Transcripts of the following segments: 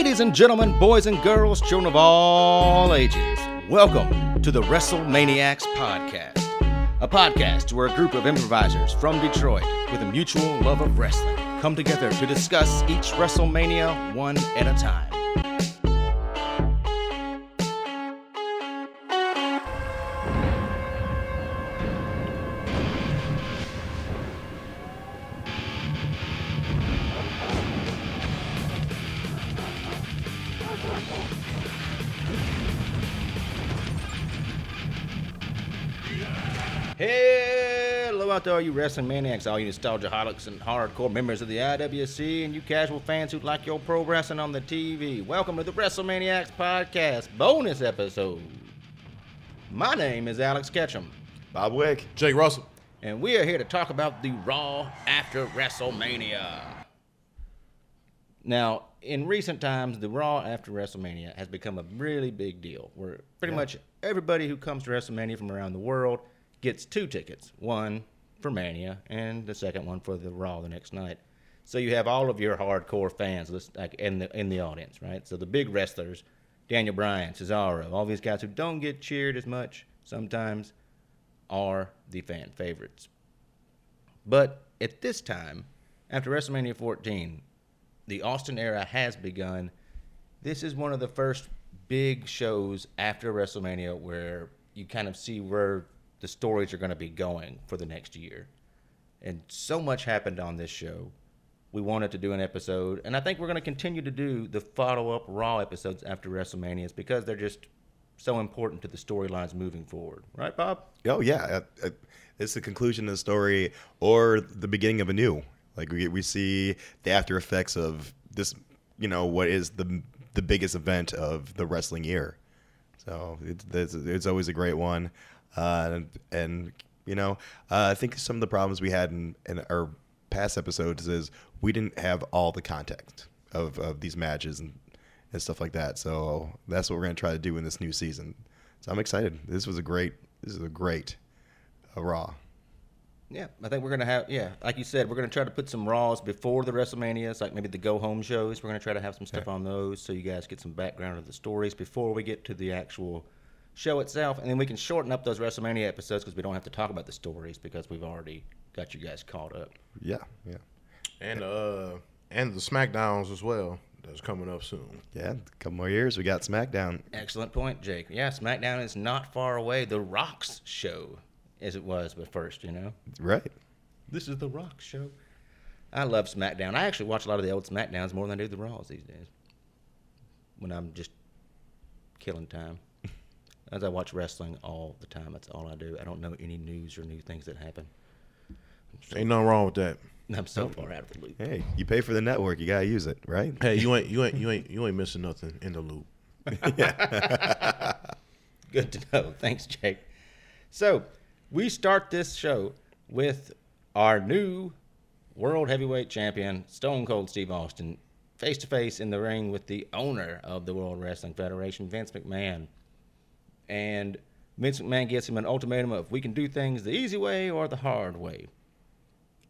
Ladies and gentlemen, boys and girls, children of all ages, welcome to the WrestleManiacs Podcast, a podcast where a group of improvisers from Detroit with a mutual love of wrestling come together to discuss each WrestleMania one at a time. Hello out there, all you wrestling maniacs, all you nostalgia holics and hardcore members of the IWC, and you casual fans who like your pro wrestling on the TV. Welcome to the WrestleManiacs Podcast bonus episode. My name is Alex Ketchum, Bob Wick. Jake Russell. and we are here to talk about the Raw after WrestleMania. Now, in recent times, the Raw after WrestleMania has become a really big deal where pretty much everybody who comes to WrestleMania from around the world gets two tickets one for Mania and the second one for the Raw the next night. So you have all of your hardcore fans in the in the audience, right? So the big wrestlers, Daniel Bryan, Cesaro, all these guys who don't get cheered as much sometimes are the fan favorites. But at this time, after WrestleMania 14, the Austin era has begun. This is one of the first big shows after WrestleMania where you kind of see where the stories are going to be going for the next year. And so much happened on this show. We wanted to do an episode, and I think we're going to continue to do the follow up Raw episodes after WrestleManias because they're just so important to the storylines moving forward. Right, Bob? Oh yeah, it's the conclusion of the story or the beginning of a new. Like we we see the after effects of this. You know what is the the biggest event of the wrestling year. So it's it's, it's always a great one, uh, and, and you know uh, I think some of the problems we had in, in our past episodes is we didn't have all the context of, of these matches and and stuff like that. So that's what we're gonna try to do in this new season. So I'm excited. This was a great. This is a great uh, Raw. Yeah, I think we're gonna have yeah, like you said, we're gonna try to put some Raws before the WrestleManias, like maybe the go home shows. We're gonna try to have some stuff on those, so you guys get some background of the stories before we get to the actual show itself, and then we can shorten up those WrestleMania episodes because we don't have to talk about the stories because we've already got you guys caught up. Yeah, yeah, And uh and the SmackDowns as well. That's coming up soon. yeah. A couple more years, we got SmackDown. Excellent point, Jake. Yeah, SmackDown is not far away. The Rock's show, as it was but first, you know. Right. This is the Rock show. I love SmackDown. I actually watch a lot of the old SmackDowns more than I do the Raws these days. When I'm just killing time. As I watch wrestling all the time, that's all I do. I don't know any news or new things that happen. Ain't nothing wrong with that. I'm so far out of the loop. Hey, you pay for the network, you gotta use it, right? Hey, you ain't you ain't you ain't you ain't missing nothing in the loop. Good to know. Thanks, Jake. So, we start this show with our new World Heavyweight Champion, Stone Cold Steve Austin, face to face in the ring with the owner of the World Wrestling Federation, Vince McMahon. And Vince McMahon gives him an ultimatum of we can do things the easy way or the hard way.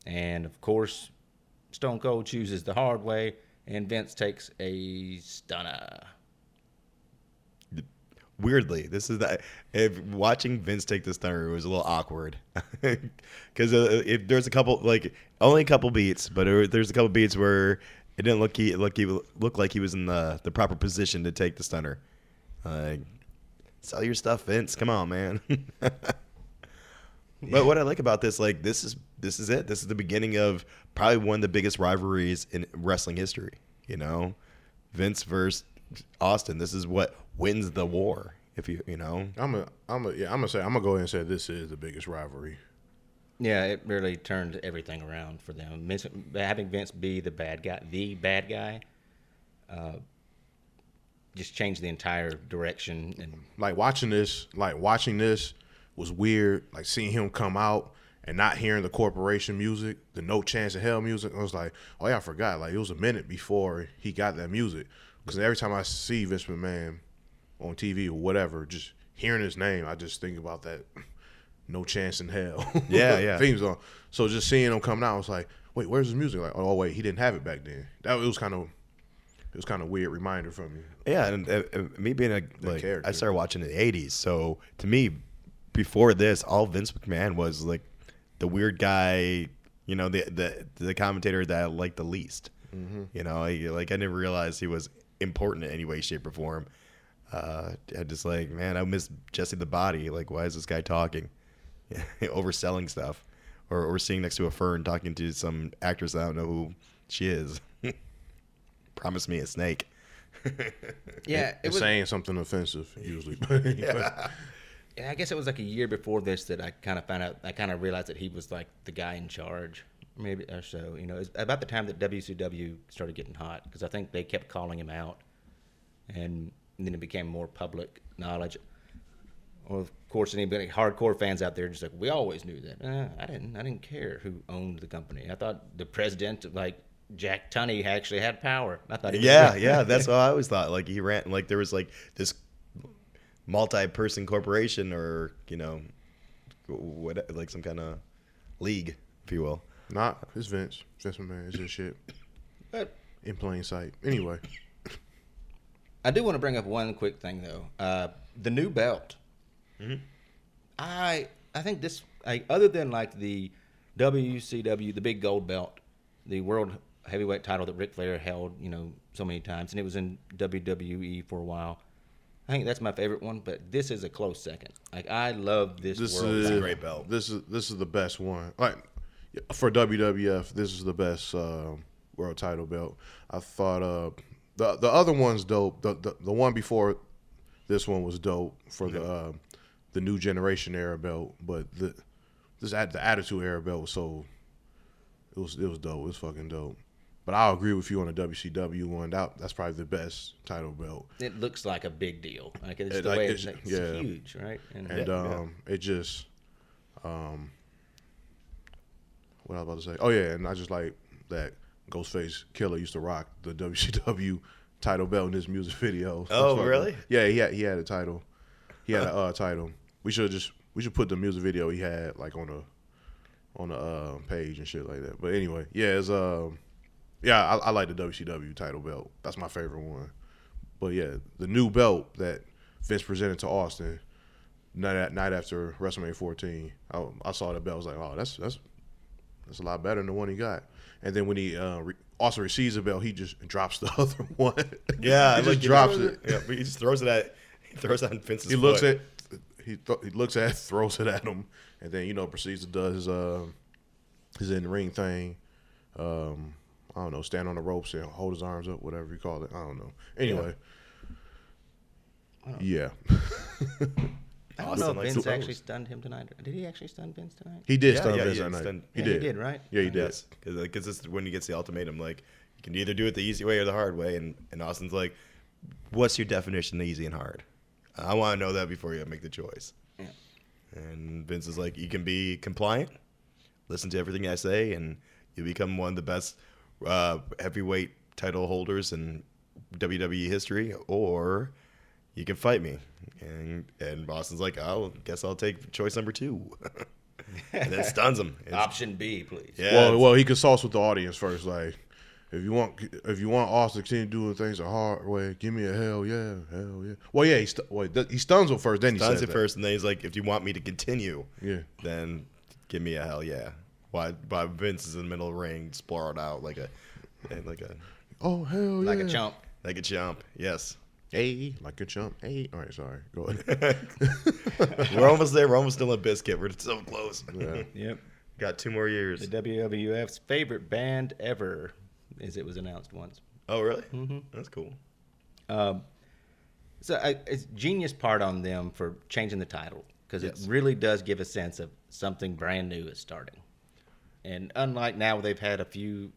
And of course, Stone Cold chooses the hard way, and Vince takes a stunner. Weirdly, this is that. If watching Vince take the stunner, was a little awkward because uh, if there's a couple like only a couple beats, but it, there's a couple beats where it didn't look he look he looked like he was in the the proper position to take the stunner. Uh, sell your stuff, Vince. Come on, man. But what I like about this, like this is this is it. This is the beginning of probably one of the biggest rivalries in wrestling history. You know, Vince versus Austin. This is what wins the war. If you you know, I'm a I'm a yeah, I'm gonna say I'm gonna go ahead and say this is the biggest rivalry. Yeah, it really turned everything around for them. Vince, having Vince be the bad guy, the bad guy, uh, just changed the entire direction. And Like watching this, like watching this was weird. Like seeing him come out and not hearing the corporation music, the No Chance in Hell music. I was like, oh yeah, I forgot. Like it was a minute before he got that music. Because every time I see Vince McMahon on TV or whatever, just hearing his name, I just think about that No Chance in Hell. Yeah, yeah. theme song. So just seeing him coming out, I was like, wait, where's his music? Like, oh wait, he didn't have it back then. That it was kind of it was kind of weird reminder for me. Yeah, and, uh, me being a like, character. I started watching in the '80s, so to me, before this, all Vince McMahon was like the weird guy, you know, the the the commentator that I liked the least. You know, I, like I didn't realize he was important in any way, shape, or form. Uh, I just like, man, I miss Jesse the Body. Like, why is this guy talking, overselling stuff, or or sitting next to a fern talking to some actress I don't know who she is? Promise me a snake. Yeah, it And was. saying something offensive usually. Yeah, I guess it was like a year before this that I kind of found out. I kind of realized that he was like the guy in charge, maybe or so. You know, it's about the time that WCW started getting hot because I think they kept calling him out, and then it became more public knowledge. Well, of course, anybody hardcore fans out there just like we always knew that. Uh, I didn't. I didn't care who owned the company. I thought the president, like Jack Tunney, actually had power. I thought. He Yeah, yeah, that's what I always thought. Like he ran, like there was like this multi-person corporation, or you know, what like some kind of league, if you will. Not it's Vince. Vince McMahon is just shit in plain sight. Anyway, I do want to bring up one quick thing though. Uh, the new belt. I I think this I, other than like the WCW, the big gold belt, the world heavyweight title that Ric Flair held, you know, so many times, and it was in WWE for a while. I think that's my favorite one, but this is a close second. Like I love this, this world. is title. great belt. This is this is the best one. Like for WWF, this is the best uh, world title belt. I thought uh, the the other one's dope. The, the the one before this one was dope for the uh, the new generation era belt, but the this at the attitude era belt was so it was it was dope. It was fucking dope. But I'll agree with you on the WCW one. That that's probably the best title belt. It looks like a big deal. Like it's It- the like, way it's- it's, it's yeah. huge, right? And, and Yeah, um, it just um, what I was about to say. Oh yeah, and I just like that Ghostface Killah used to rock the WCW title belt in his music video. Oh, Fucking- really? Yeah, he had he had a title. He had a uh, title. We should just we should put the music video he had like on a on the uh, page and shit like that. But anyway, yeah, it's um yeah, I, I like the WCW title belt. That's my favorite one. But yeah, the new belt that Vince presented to Austin night night after WrestleMania 14, I, I saw the belt. I was like, oh, that's that's that's a lot better than the one he got. And then when he uh, re- also receives the belt, he just drops the other one. Yeah, he like, just drops throws it. Yeah, but he just throws it at he throws it on Vince's He looks at he th- he looks at throws it at him, and then you know proceeds to do his uh his in ring thing. Um, I don't know, stand on the ropes and hold his arms up, whatever you call it. I don't know. Anyway, yeah, I don't Austin know if Vince to actually stunned him tonight. Did he actually stun Vince tonight? he did Yeah, stun yeah, Vince yeah, that night. stun- He oh, Yeah, did. he did, right? Yeah, he did. Yes, because this is when he gets the ultimatum. Like you can either do it the easy way or the hard way, and and Austin's like, "What's your definition of easy and hard? I want to know that before you make the choice." Yeah. And Vince is like, "You can be compliant, listen to everything I say, and you become one of the best uh, heavyweight title holders in WWE history, or you can fight me." And and Austin's like, "Oh, guess I'll take choice number two. and then stuns him. It's- Option B, please. yeah, well, well, he consults with the audience first. Like, if you want, if you want Austin to continue doing things the hard way, give me a hell yeah, hell yeah. Well, yeah, he stu- wait, th- he stuns him first, then he stuns says it that. first, and then he's like, "If you want me to continue, Yeah. then give me a hell yeah." Why? Why Vince is in the middle of the ring, sprawled out like a, like a, Oh hell yeah, Like a chump. like a chump. Yes, Hey, like a chump. Hey, all right, sorry. Go ahead. we're almost there. We're almost still in biscuit. We're so close. Yeah. Yep. Got two more years. The WWF's favorite band ever, as it was announced once. Oh, really? Mm-hmm. That's cool. Um, so I, it's genius part on them for changing the title because Yes. it really does give a sense of something brand new is starting. And unlike now, they've had a few.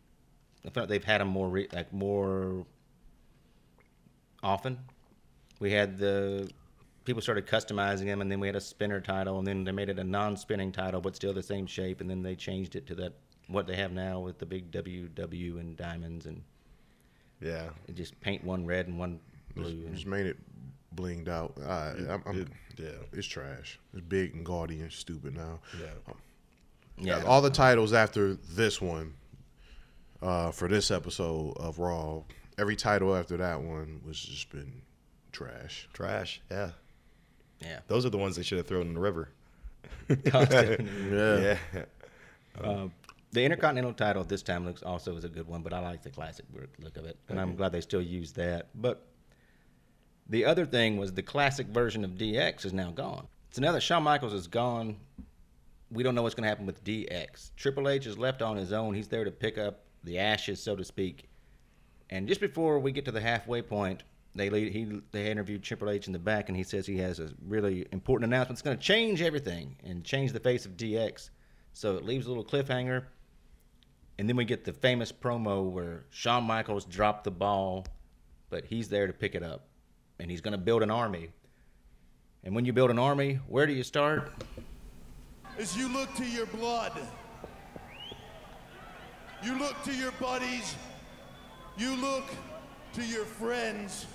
I felt they've had them more re, like more often. We had the people started customizing them, and then we had a spinner title, and then they made it a non-spinning title, but still the same shape, and then they changed it to that what they have now with the big WW and diamonds, and Yeah. just paint one red and one blue. Just, and- just made it blinged out. I, I'm, I'm, It- yeah. it's trash. It's big and gaudy and stupid now. Yeah. Um, Yeah, All the titles after this one, uh, for this episode of Raw, every title after that one was just been trash. Trash. Yeah. Yeah. Those are the ones they should have thrown in the river. Constant. Yeah. Yeah. Uh, the Intercontinental title this time looks also is a good one, but I like the classic look of it, and I'm glad they still use that. But the other thing was the classic version of DX is now gone. So now that Shawn Michaels is gone, we don't know what's going to happen with DX. Triple H is left on his own. He's there to pick up the ashes, so to speak. And just before we get to the halfway point, they lead, he they interviewed Triple H in the back, and he says he has a really important announcement. It's going to change everything and change the face of DX. So it leaves a little cliffhanger. And then we get the famous promo where Shawn Michaels dropped the ball, but he's there to pick it up. And he's going to build an army. And when you build an army, where do you start? As you look to your blood, you look to your buddies, you look to your friends,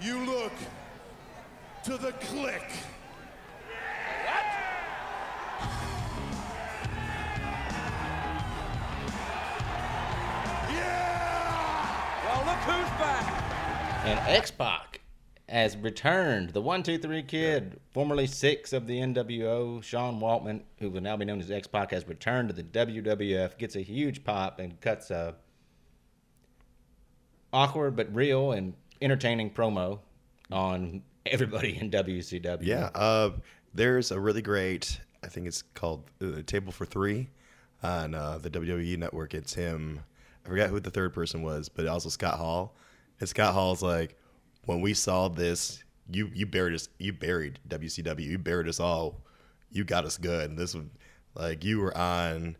you look to the Clique. Yeah! Well, look who's back. And X Has returned. The one, two, three kid, formerly Syxx of the NWO, Sean Waltman, who will now be known as X Pac, has returned to the WWF. Gets a huge pop and cuts a awkward but real and entertaining promo on everybody in WCW. Yeah. Uh, there's a really great, I think it's called uh, Table for Three on uh, the WWE network. It's him. I forgot who the third person was, but also Scott Hall. And Scott Hall's like, when we saw this, you you buried us. You buried WCW. You buried us all. You got us good. And this was like you were on,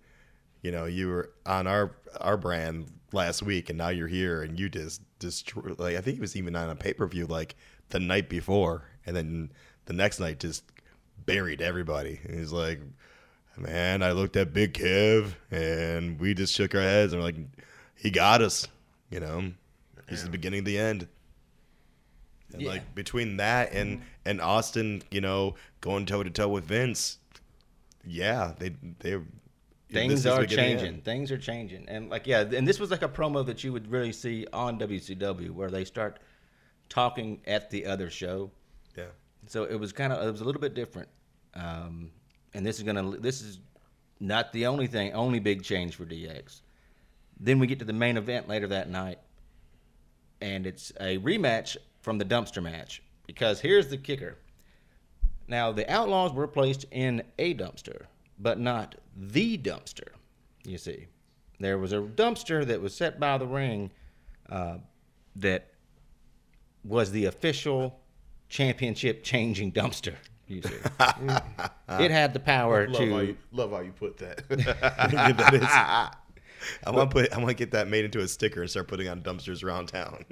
you know, you were on our our brand last week, and now you're here, and you just destroy. Like I think he was even on a pay per view like the night before, and then the next night just buried everybody. And he's like, man, I looked at Big Kev, and we just shook our heads, and we're like, he got us. You know, he's the beginning of the end. And Yeah. like between that and and Austin, you know, going toe to toe with Vince, yeah, they they Things are the beginning of the changing. end. Things are changing. And like yeah, and this was like a promo that you would really see on WCW where they start talking at the other show. Yeah, So it was kind of it was a little bit different. Um, and this is gonna this is not the only thing, only big change for DX. Then we get to the main event later that night, and it's a rematch from the dumpster match. Because here's the kicker. Now the Outlaws were placed in a dumpster, but not the dumpster. You see, there was a dumpster that was set by the ring uh, that was the official championship changing dumpster. You see, it had the power Love how to. you love how you put that. That I want to put I want to get that made into a sticker and start putting on dumpsters around town.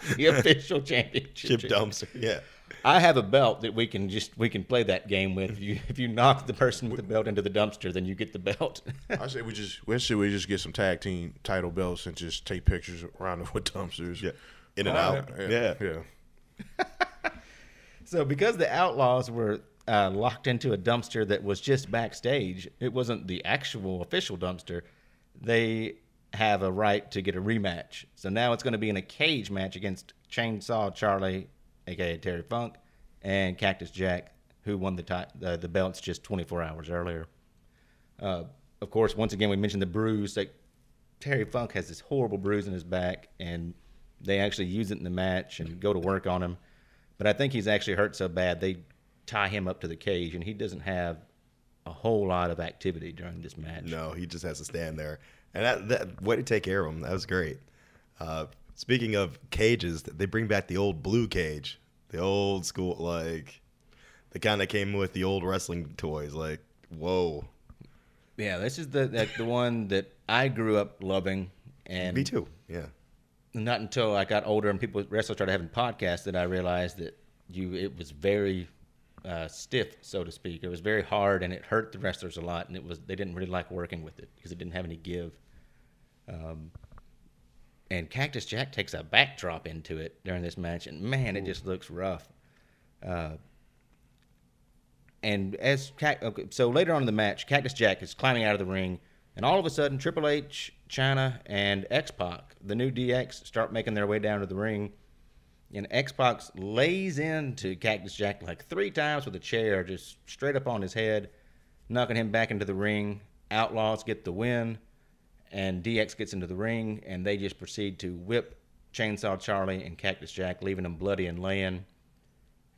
the official championship. Chip dumpster, yeah. I have a belt that we can just we can play that game with. If you if you knock the person with the belt into the dumpster, then you get the belt. I say we just we should we just get some tag team title belts and just take pictures around with dumpsters. Yeah. In and Oh, out. Yeah. Yeah. yeah. so because the Outlaws were uh, locked into a dumpster that was just backstage, it wasn't the actual official dumpster. They have a right to get a rematch. So now it's going to be in a cage match against Chainsaw Charlie, aka Terry Funk, and Cactus Jack, who won the the, the belts just 24 hours earlier. Uh, of course, once again, we mentioned the bruise. Like Terry Funk has this horrible bruise in his back, and they actually use it in the match and go to work on him. But I think he's actually hurt so bad they tie him up to the cage, and he doesn't have a whole lot of activity during this match. No, he just has to stand there. And that, that way to take care of them. That was great. Uh, speaking of cages, they bring back the old blue cage, the old school, like the kind that came with the old wrestling toys. Like, whoa, Yeah, this is the like the one that I grew up loving, and me too. Yeah, not until I got older and people wrestlers started having podcasts that I realized that you it was very uh, stiff, so to speak. It was very hard and it hurt the wrestlers a lot, and it was they didn't really like working with it because it didn't have any give. Um, and Cactus Jack takes a backdrop into it during this match, and man, it just looks rough. Uh, and as okay, so later on in the match, Cactus Jack is climbing out of the ring, and all of a sudden Triple H Chyna, and X Pac. The new DX start making their way down to the ring, and X Pac lays into Cactus Jack like three times with a chair, just straight up on his head, knocking him back into the ring. Outlaws get the win, and DX gets into the ring, and they just proceed to whip Chainsaw Charlie and Cactus Jack, leaving them bloody and laying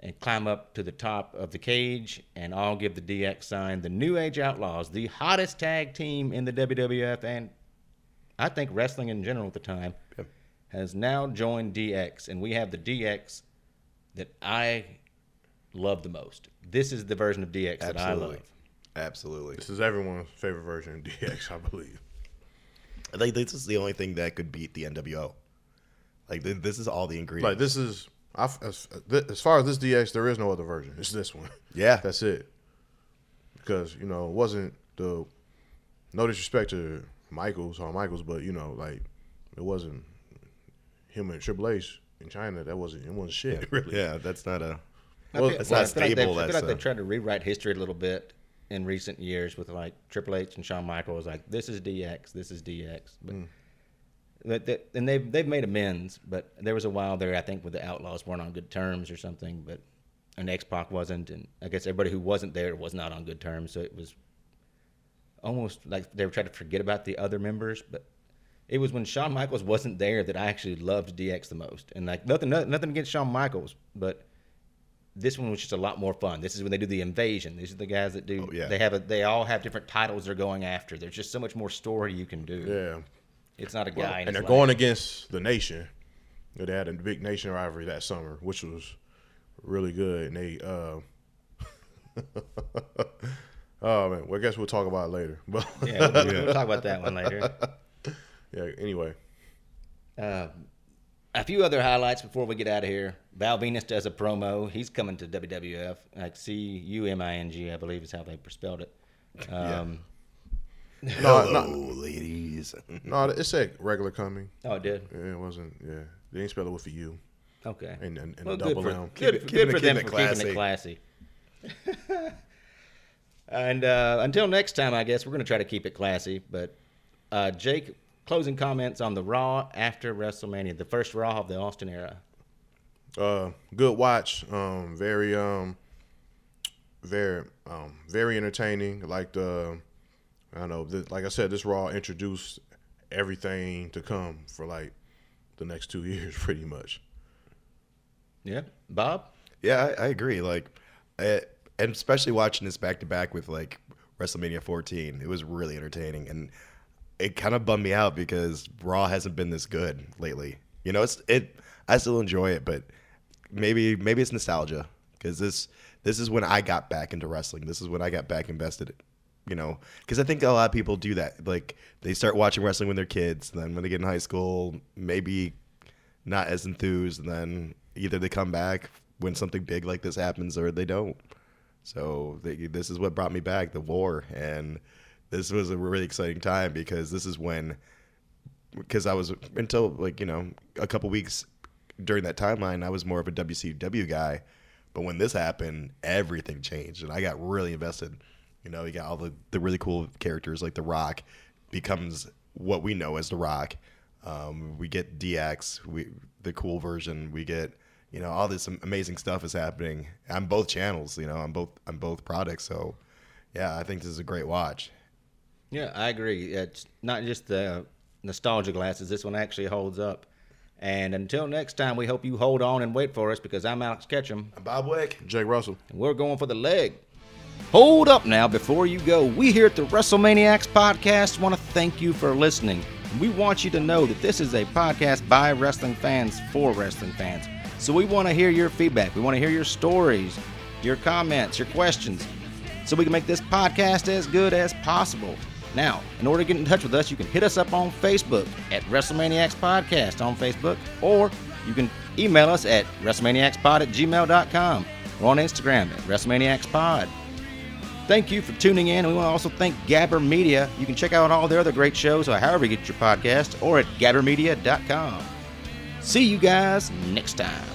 and climb up to the top of the cage and all give the DX sign. The New Age Outlaws, the hottest tag team in the WWF and I think wrestling in general at the time, Yep. Has now joined DX. And we have the DX that I love the most. This is the version of DX that I Absolutely. love. Absolutely. This is everyone's favorite version of DX, I believe. I think this is the only thing that could beat the NWO. Like th- this is all the ingredients. Like this is I f as, as far as this DX, there is no other version. It's this one. Yeah. that's it. Because you know it wasn't the no disrespect to Michaels or Michaels, but you know like it wasn't him and Triple H in Chyna. That wasn't it wasn't shit really. Yeah, that's not a. I Well, feel- it's well, not I feel like they- stable, I feel that's like they a- tried to rewrite history a little bit in recent years with like Triple H and Shawn Michaels. Like this is DX, this is DX. But, Mm. but that- and they've they've made amends. But there was a while there, I think, where the Outlaws weren't on good terms or something. But and X Pac wasn't, and I guess everybody who wasn't there was not on good terms. So it was almost like they were trying to forget about the other members, but. It was when Shawn Michaels wasn't there that I actually loved DX the most, and like nothing, nothing against Shawn Michaels, but this one was just a lot more fun. This is when they do the invasion. These are the guys that do. Oh, yeah. They have a. They all have different titles they're going after. There's just so much more story you can do. yeah. It's not a guy. and they're life. going against the nation. They had a big nation rivalry that summer, which was really good. And they, uh, oh man, well, I guess we'll talk about it later. But Yeah, we'll, we'll talk about that one later. Yeah, anyway, Uh, a few other highlights before we get out of here. Val Venis does a promo. He's coming to WWF. Like C U M I N G, I believe is how they spelled it. Um, no, Hello, no, ladies. no, it said regular coming. Oh, it did. Yeah, it wasn't. Yeah, they didn't spell it with a U Okay. and and, and Well, a good double for, M. good, Keep it- good for them for keeping it classy. and uh, until next time, I guess we're going to try to keep it classy. But uh, Jake, closing comments on the Raw after WrestleMania, the first Raw of the Austin era. Uh, good watch. Um, very um, very um, very entertaining. Like the, I don't know. Th- like I said, this Raw introduced everything to come for like the next two years, pretty much. Yeah, Bob. Yeah, I, I agree. Like, I, and especially watching this back to back with like WrestleMania 14, it was really entertaining, and it kind of bummed me out because Raw hasn't been this good lately. You know, it's it. I still enjoy it, but maybe maybe it's nostalgia because this this is when I got back into wrestling. This is when I got back invested. You know, because I think a lot of people do that. Like they start watching wrestling when they're kids, then when they get in high school, maybe not as enthused, and then either they come back when something big like this happens, or they don't. So they, this is what brought me back, the war, and this was a really exciting time because this is when, because I was until like you know a couple weeks during that timeline, I was more of a WCW guy, but when this happened, everything changed, and I got really invested. You know, you got all the, the really cool characters like The Rock becomes what we know as The Rock. Um, we get DX, we the cool version. We get you know all this amazing stuff is happening on both channels. You know, on both on both products. So yeah, I think this is a great watch. Yeah, I agree. It's not just the nostalgia glasses. This one actually holds up. And until next time, we hope you hold on and wait for us because I'm Alex Ketchum. I'm Bob Wick. Jake Russell. and we're going for the leg. Hold up now before you go. We here at the WrestleManiacs podcast want to thank you for listening. We want you to know that this is a podcast by wrestling fans for wrestling fans. So we want to hear your feedback. We want to hear your stories, your comments, your questions, so we can make this podcast as good as possible. Now, in order to get in touch with us, you can hit us up on Facebook at WrestleManiacs Podcast on Facebook, or you can email us at WrestleManiacsPod at gmail.com or on Instagram at WrestleManiacsPod. Thank you for tuning in. We want to also thank Gabber Media. You can check out all their other great shows or however you get your podcast or at gabbermedia.com. See you guys next time.